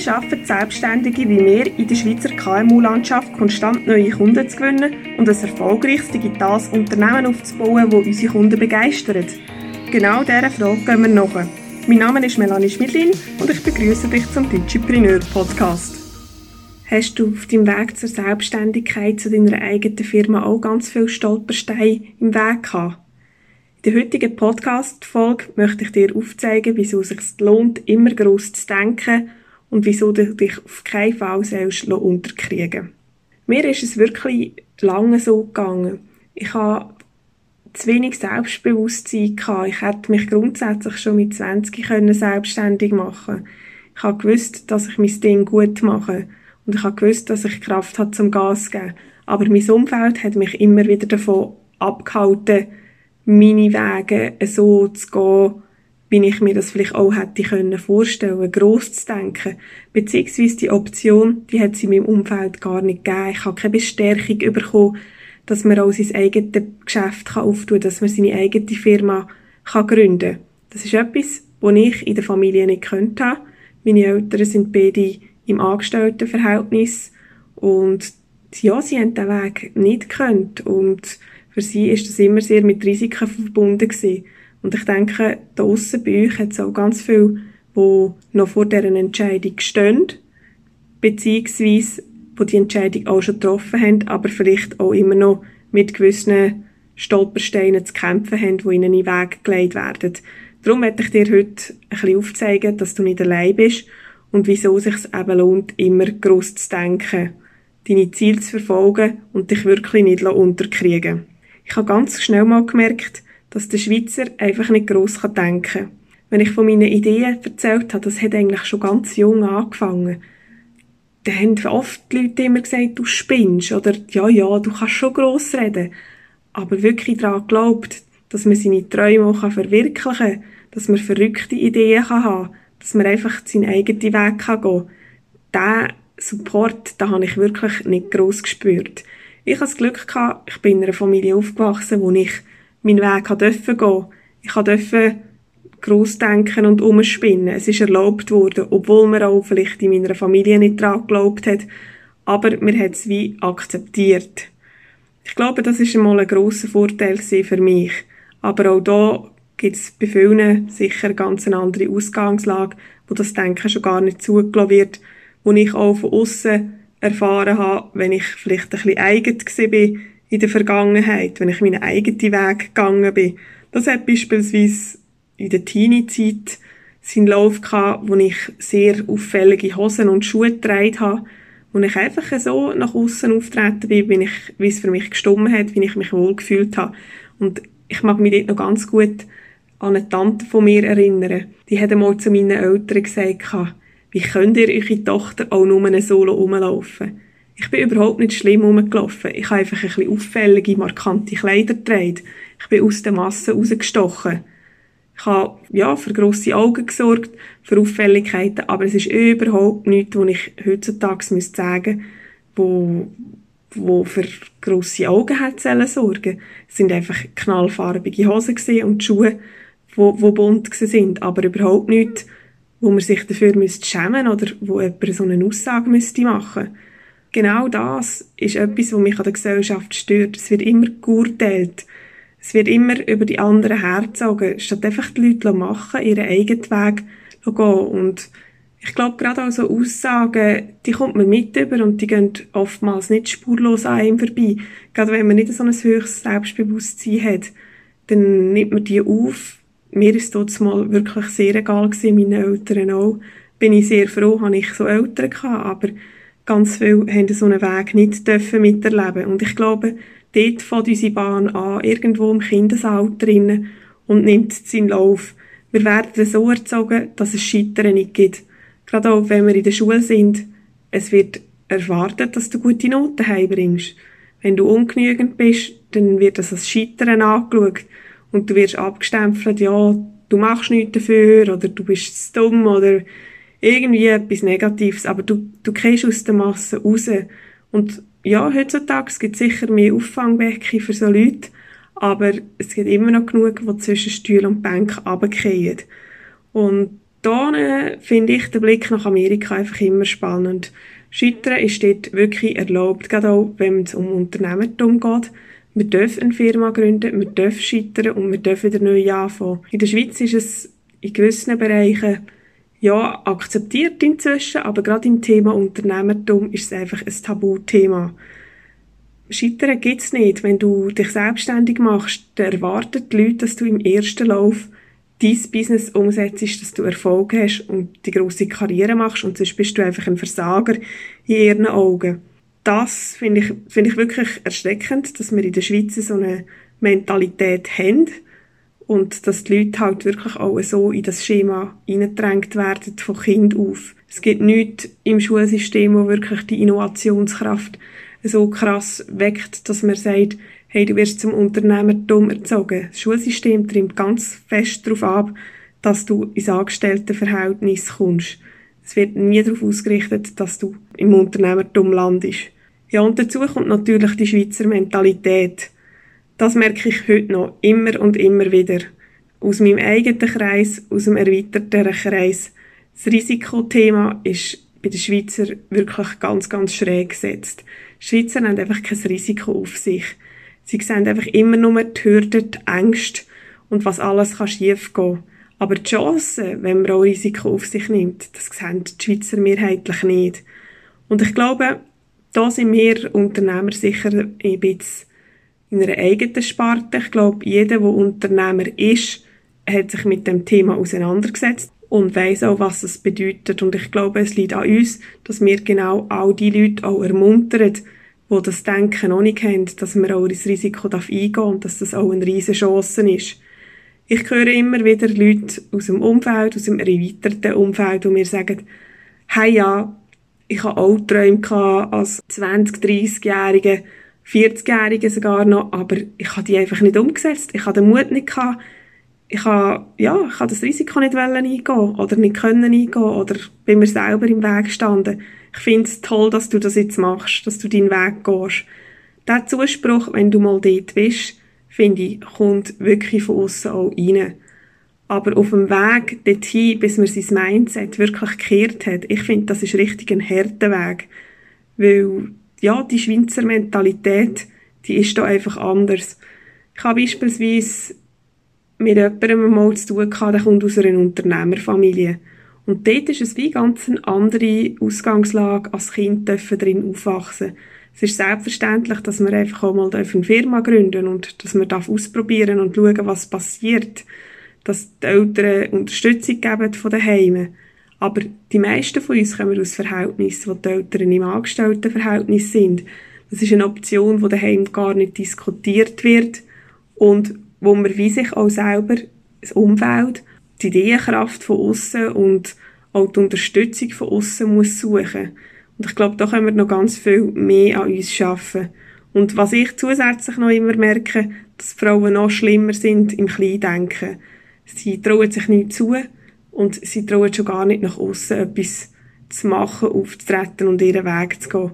Wie schaffen Selbstständige wie wir in der Schweizer KMU-Landschaft konstant neue Kunden zu gewinnen und ein erfolgreiches digitales Unternehmen aufzubauen, das unsere Kunden begeistert? Genau dieser Frage gehen wir nach. Mein Name ist Melanie Schmidlin und ich begrüße dich zum Digipreneur Podcast. Hast du auf deinem Weg zur Selbstständigkeit zu deiner eigenen Firma auch ganz viele Stolpersteine im Weg gehabt? In der heutigen Podcast-Folge möchte ich dir aufzeigen, wieso es sich lohnt, immer gross zu denken und wieso du dich auf keinen Fall selbst unterkriegen Mir ist es wirklich lange so gegangen. Ich habe zu wenig Selbstbewusstsein gehabt. Ich hätte mich grundsätzlich schon mit 20 können selbstständig machen Ich habe gewusst, dass ich mein Ding gut mache. Und ich habe gewusst, dass ich Kraft habe zum Gas zu geben. Aber mein Umfeld hat mich immer wieder davon abgehalten, meine Wege so zu gehen, wie ich mir das vielleicht auch hätte können vorstellen, gross zu denken. Beziehungsweise die Option, die hat sie in meinem Umfeld gar nicht gegeben. Ich habe keine Bestärkung bekommen, dass man auch sein eigenes Geschäft auftun kann, dass man seine eigene Firma kann gründen kann. Das ist etwas, was ich in der Familie nicht könnte. Meine Eltern sind beide im Angestelltenverhältnis und ja, sie haben den Weg nicht gekannt und für sie ist das immer sehr mit Risiken verbunden gewesen. Und ich denke, da aussen bei euch hat es auch ganz viele, die noch vor deren Entscheidung stehen, beziehungsweise die die Entscheidung auch schon getroffen haben, aber vielleicht auch immer noch mit gewissen Stolpersteinen zu kämpfen haben, die ihnen in den Weg gelegt werden. Darum möchte ich dir heute ein bisschen aufzeigen, dass du nicht allein bist und wieso es sich eben lohnt, immer gross zu denken, deine Ziele zu verfolgen und dich wirklich nicht unterkriegen Ich habe ganz schnell mal gemerkt, dass der Schweizer einfach nicht gross denken kann. Wenn ich von meinen Ideen erzählt habe, das hat eigentlich schon ganz jung angefangen. Da haben oft die Leute immer gesagt, du spinnst, oder ja, ja, du kannst schon gross reden. Aber wirklich daran geglaubt, dass man seine Träume auch verwirklichen kann, dass man verrückte Ideen haben kann, dass man einfach seinen eigenen Weg gehen kann. Diesen Support, den habe ich wirklich nicht gross gespürt. Ich hatte das Glück gehabt, ich bin in einer Familie aufgewachsen, wo ich meinen Weg durfte gehen. Ich durfte gross denken und umspinnen. Es ist erlaubt worden, obwohl man auch vielleicht in meiner Familie nicht daran geglaubt hat. Aber man hat es wie akzeptiert. Ich glaube, das ist einmal ein grosser Vorteil für mich. Aber auch da gibt es bei vielen sicher ganz eine andere Ausgangslage, wo das Denken schon gar nicht zugelassen wird, wo ich auch von außen erfahren habe, wenn ich vielleicht ein bisschen eigen war in der Vergangenheit, wenn ich meinen eigenen Weg gegangen bin. Das hat beispielsweise in der Teenie-Zeit seinen Lauf gehabt, wo ich sehr auffällige Hosen und Schuhe getragen habe, wo ich einfach so nach außen auftreten bin, wie, ich, wie es für mich gestummen hat, wie ich mich wohl gefühlt habe. Und ich mag mich dort noch ganz gut an eine Tante von mir erinnern. Die hat einmal zu meinen Eltern gesagt, wie könnt ihr eure Tochter auch nur Solo rumlaufen? Ich bin überhaupt nicht schlimm rumgelaufen. Ich habe einfach ein bisschen auffällige, markante Kleider getragen. Ich bin aus der Masse rausgestochen. Ich habe, ja, für grosse Augen gesorgt, für Auffälligkeiten, aber es ist überhaupt nichts, was ich heutzutage müsste sagen wo, wo für grosse Augen hat sorgen Es sind einfach knallfarbige Hosen und Schuhe, wo, wo bunt sind, aber überhaupt nicht, wo man sich dafür müsste schämen oder wo jemand so eine Aussage müsste machen. Genau das ist etwas, was mich an der Gesellschaft stört. Es wird immer geurteilt. Es wird immer über die anderen hergezogen, statt einfach die Leute machen, ihren eigenen Weg gehen. Und ich glaube, gerade auch so Aussagen, die kommt man mit über und die gehen oftmals nicht spurlos an einem vorbei. Gerade wenn man nicht so ein höchstes Selbstbewusstsein hat, dann nimmt man die auf mir ist es mal wirklich sehr egal gewesen, meinen Eltern auch. Bin ich sehr froh, habe ich so Eltern gehabt, aber ganz viele haben so einen Weg nicht dürfen miterleben. Und ich glaube, dort fängt unsere Bahn an, irgendwo im Kindesalter drin und nimmt seinen Lauf. Wir werden so erzogen, dass es Scheitern nicht gibt. Gerade auch, wenn wir in der Schule sind. Es wird erwartet, dass du gute Noten heimbringst. Wenn du ungenügend bist, dann wird das als Scheitern angeschaut und du wirst abgestempelt, ja, du machst nichts dafür oder du bist zu dumm oder irgendwie etwas Negatives, aber du, du gehst aus der Masse raus. Und ja, heutzutage gibt es sicher mehr Auffangbecken für so Leute, aber es gibt immer noch genug, die zwischen Stuhl und Bank runterfallen. Und Da äh, finde ich den Blick nach Amerika einfach immer spannend. Scheitern ist dort wirklich erlaubt, gerade auch wenn es um Unternehmertum geht. Wir dürfen eine Firma gründen, wir dürfen scheitern und wir dürfen wieder neu anfangen. In der Schweiz ist es in gewissen Bereichen ja, akzeptiert inzwischen, aber gerade im Thema Unternehmertum ist es einfach ein Tabuthema. Scheitern gibt's nicht. Wenn du dich selbstständig machst, dann erwarten die Leute, dass du im ersten Lauf dein Business umsetzt, dass du Erfolg hast und die grosse Karriere machst und sonst bist du einfach ein Versager in ihren Augen. Das finde ich, finde ich wirklich erschreckend, dass wir in der Schweiz so eine Mentalität haben und dass die Leute halt wirklich auch so in das Schema hineingedrängt werden von Kind auf. Es gibt nichts im Schulsystem, wo wirklich die Innovationskraft so krass weckt, dass man sagt, hey, du wirst zum Unternehmertum erzogen. Das Schulsystem trimmt ganz fest darauf ab, dass du ins Angestelltenverhältnis kommst. Es wird nie darauf ausgerichtet, dass du im Unternehmertum landest. Ja, und dazu kommt natürlich die Schweizer Mentalität. Das merke ich heute noch immer und immer wieder. Aus meinem eigenen Kreis, aus dem erweiterten Kreis. Das Risikothema ist bei den Schweizer wirklich ganz, ganz schräg gesetzt. Die Schweizer haben einfach kein Risiko auf sich. Sie sehen einfach immer nur die Hürden, die Ängste und was alles kann schiefgehen. Aber die Chancen, wenn man auch Risiko auf sich nimmt, das sehen die Schweizer mehrheitlich nicht. Und ich glaube, da sind wir Unternehmer sicher ein bisschen in einer eigenen Sparte. Ich glaube, jeder, der Unternehmer ist, hat sich mit dem Thema auseinandergesetzt und weiß auch, was es bedeutet. Und ich glaube, es liegt an uns, dass wir genau all die Leute auch ermuntern, die das Denken noch nicht haben, dass man auch ins Risiko eingehen darf und dass das auch eine riesige Chance ist. Ich höre immer wieder Leute aus dem Umfeld, aus dem erweiterten Umfeld, die mir sagen, hey ja, ich habe auch Träume als 20-, 30-Jährige, 40-Jährige sogar noch, aber ich habe die einfach nicht umgesetzt. Ich habe den Mut nicht gehabt. Ich habe, ja, ich habe das Risiko nicht eingehen oder nicht können eingehen oder bin mir selber im Weg gestanden. Ich finde es toll, dass du das jetzt machst, dass du deinen Weg gehst. Der Zuspruch, wenn du mal dort bist, finde ich, kommt wirklich von außen auch rein. Aber auf dem Weg dorthin, bis man sein Mindset wirklich gekehrt hat, ich finde, das ist richtig ein harter Weg. Weil ja, die Schweizer Mentalität, die ist da einfach anders. Ich habe beispielsweise mit jemandem mal zu tun gehabt, der kommt aus einer Unternehmerfamilie. Und dort ist es wie ganz eine andere Ausgangslage als Kind drin aufwachsen. Es ist selbstverständlich, dass man einfach auch mal eine Firma gründen und dass man darf ausprobieren und schauen, was passiert. Dass die Eltern Unterstützung geben von den Heimen. Aber die meisten von uns kommen aus Verhältnissen, wo die Eltern im Angestelltenverhältnis sind. Das ist eine Option, die daheim gar nicht diskutiert wird und wo man wie sich auch selber das Umfeld, die Ideenkraft von außen und auch die Unterstützung von außen muss suchen. Und ich glaube, da können wir noch ganz viel mehr an uns schaffen. Und was ich zusätzlich noch immer merke, dass Frauen noch schlimmer sind im Kleindenken. Sie trauen sich nicht zu und sie trauen schon gar nicht nach außen etwas zu machen, aufzutreten und ihren Weg zu gehen.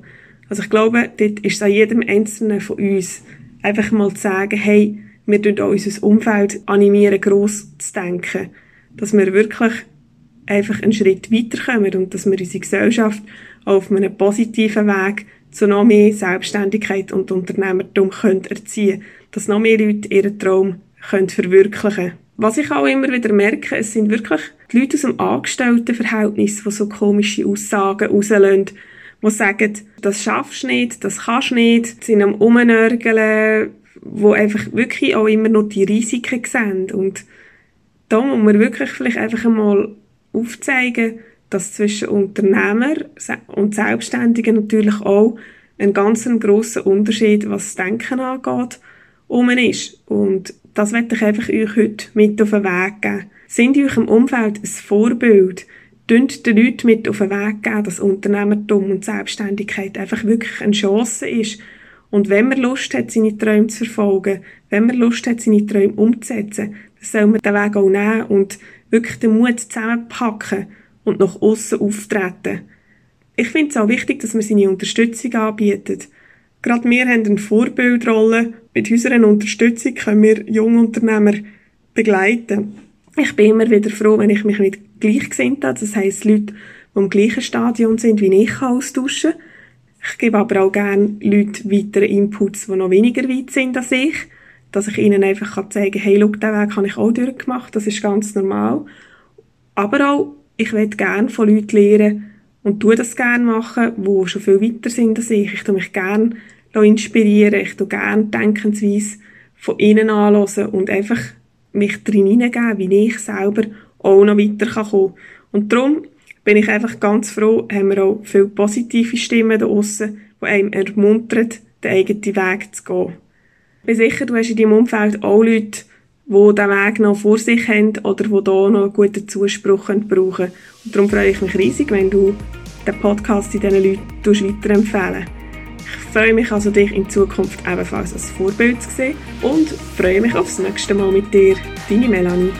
Also ich glaube, dort ist es an jedem Einzelnen von uns, einfach mal zu sagen, hey, wir tun auch unser Umfeld animieren, gross zu denken. Dass wir wirklich einfach einen Schritt weiterkommen und dass wir unsere Gesellschaft auf einem positiven Weg zu noch mehr Selbstständigkeit und Unternehmertum können erziehen dass noch mehr Leute ihren Traum können verwirklichen. Was ich auch immer wieder merke, es sind wirklich die Leute aus dem Angestelltenverhältnis, die so komische Aussagen rauslösen, die sagen, das schaffst du nicht, das kannst du nicht, sind am Umnörgeln, wo einfach wirklich auch immer noch die Risiken sehen. Und da muss man wirklich vielleicht einfach einmal aufzeigen, dass zwischen Unternehmer und Selbstständigen natürlich auch ein ganz grosser Unterschied, was das Denken angeht, um ist. Und das möchte ich einfach euch heute mit auf den Weg geben. Sind in eurem Umfeld ein Vorbild? Tönt den Leuten mit auf den Weg geben, dass Unternehmertum und Selbstständigkeit einfach wirklich eine Chance ist. Und wenn man Lust hat, seine Träume zu verfolgen, wenn man Lust hat, seine Träume umzusetzen, dann soll man den Weg auch nehmen und wirklich den Mut zusammenpacken und nach außen auftreten. Ich finde es auch wichtig, dass man seine Unterstützung anbietet. Gerade wir haben eine Vorbildrolle. Mit unserer Unterstützung können wir Jungunternehmer begleiten. Ich bin immer wieder froh, wenn ich mich mit Gleichgesinnten, das heisst Leute, die im gleichen Stadion sind wie ich, austauschen. Ich gebe aber auch gerne Leuten weitere Inputs, die noch weniger weit sind als ich, dass ich ihnen einfach zeigen kann, hey, schau, diesen Weg habe ich auch durchgemacht, das ist ganz normal. Aber auch, ich möchte gerne von Leuten lernen und tue das gerne machen, die schon viel weiter sind als ich. Ich tue mich gerne inspirieren, ich tue gerne Denkensweise von innen anhören und einfach mich drin hineingeben, wie ich selber auch noch weiterkommen kann. Und darum bin ich einfach ganz froh, haben wir auch viele positive Stimmen da draussen, die einem ermuntern, den eigenen Weg zu gehen. Ich bin sicher, du hast in deinem Umfeld auch Leute, die diesen Weg noch vor sich haben oder die hier noch einen guten Zuspruch brauchen. Und darum freue ich mich riesig, wenn du den Podcast in diesen Leuten weiterempfehlen Ich freue mich also, dich in Zukunft ebenfalls als Vorbild zu sehen und freue mich aufs nächste Mal mit dir. Deine Melanie.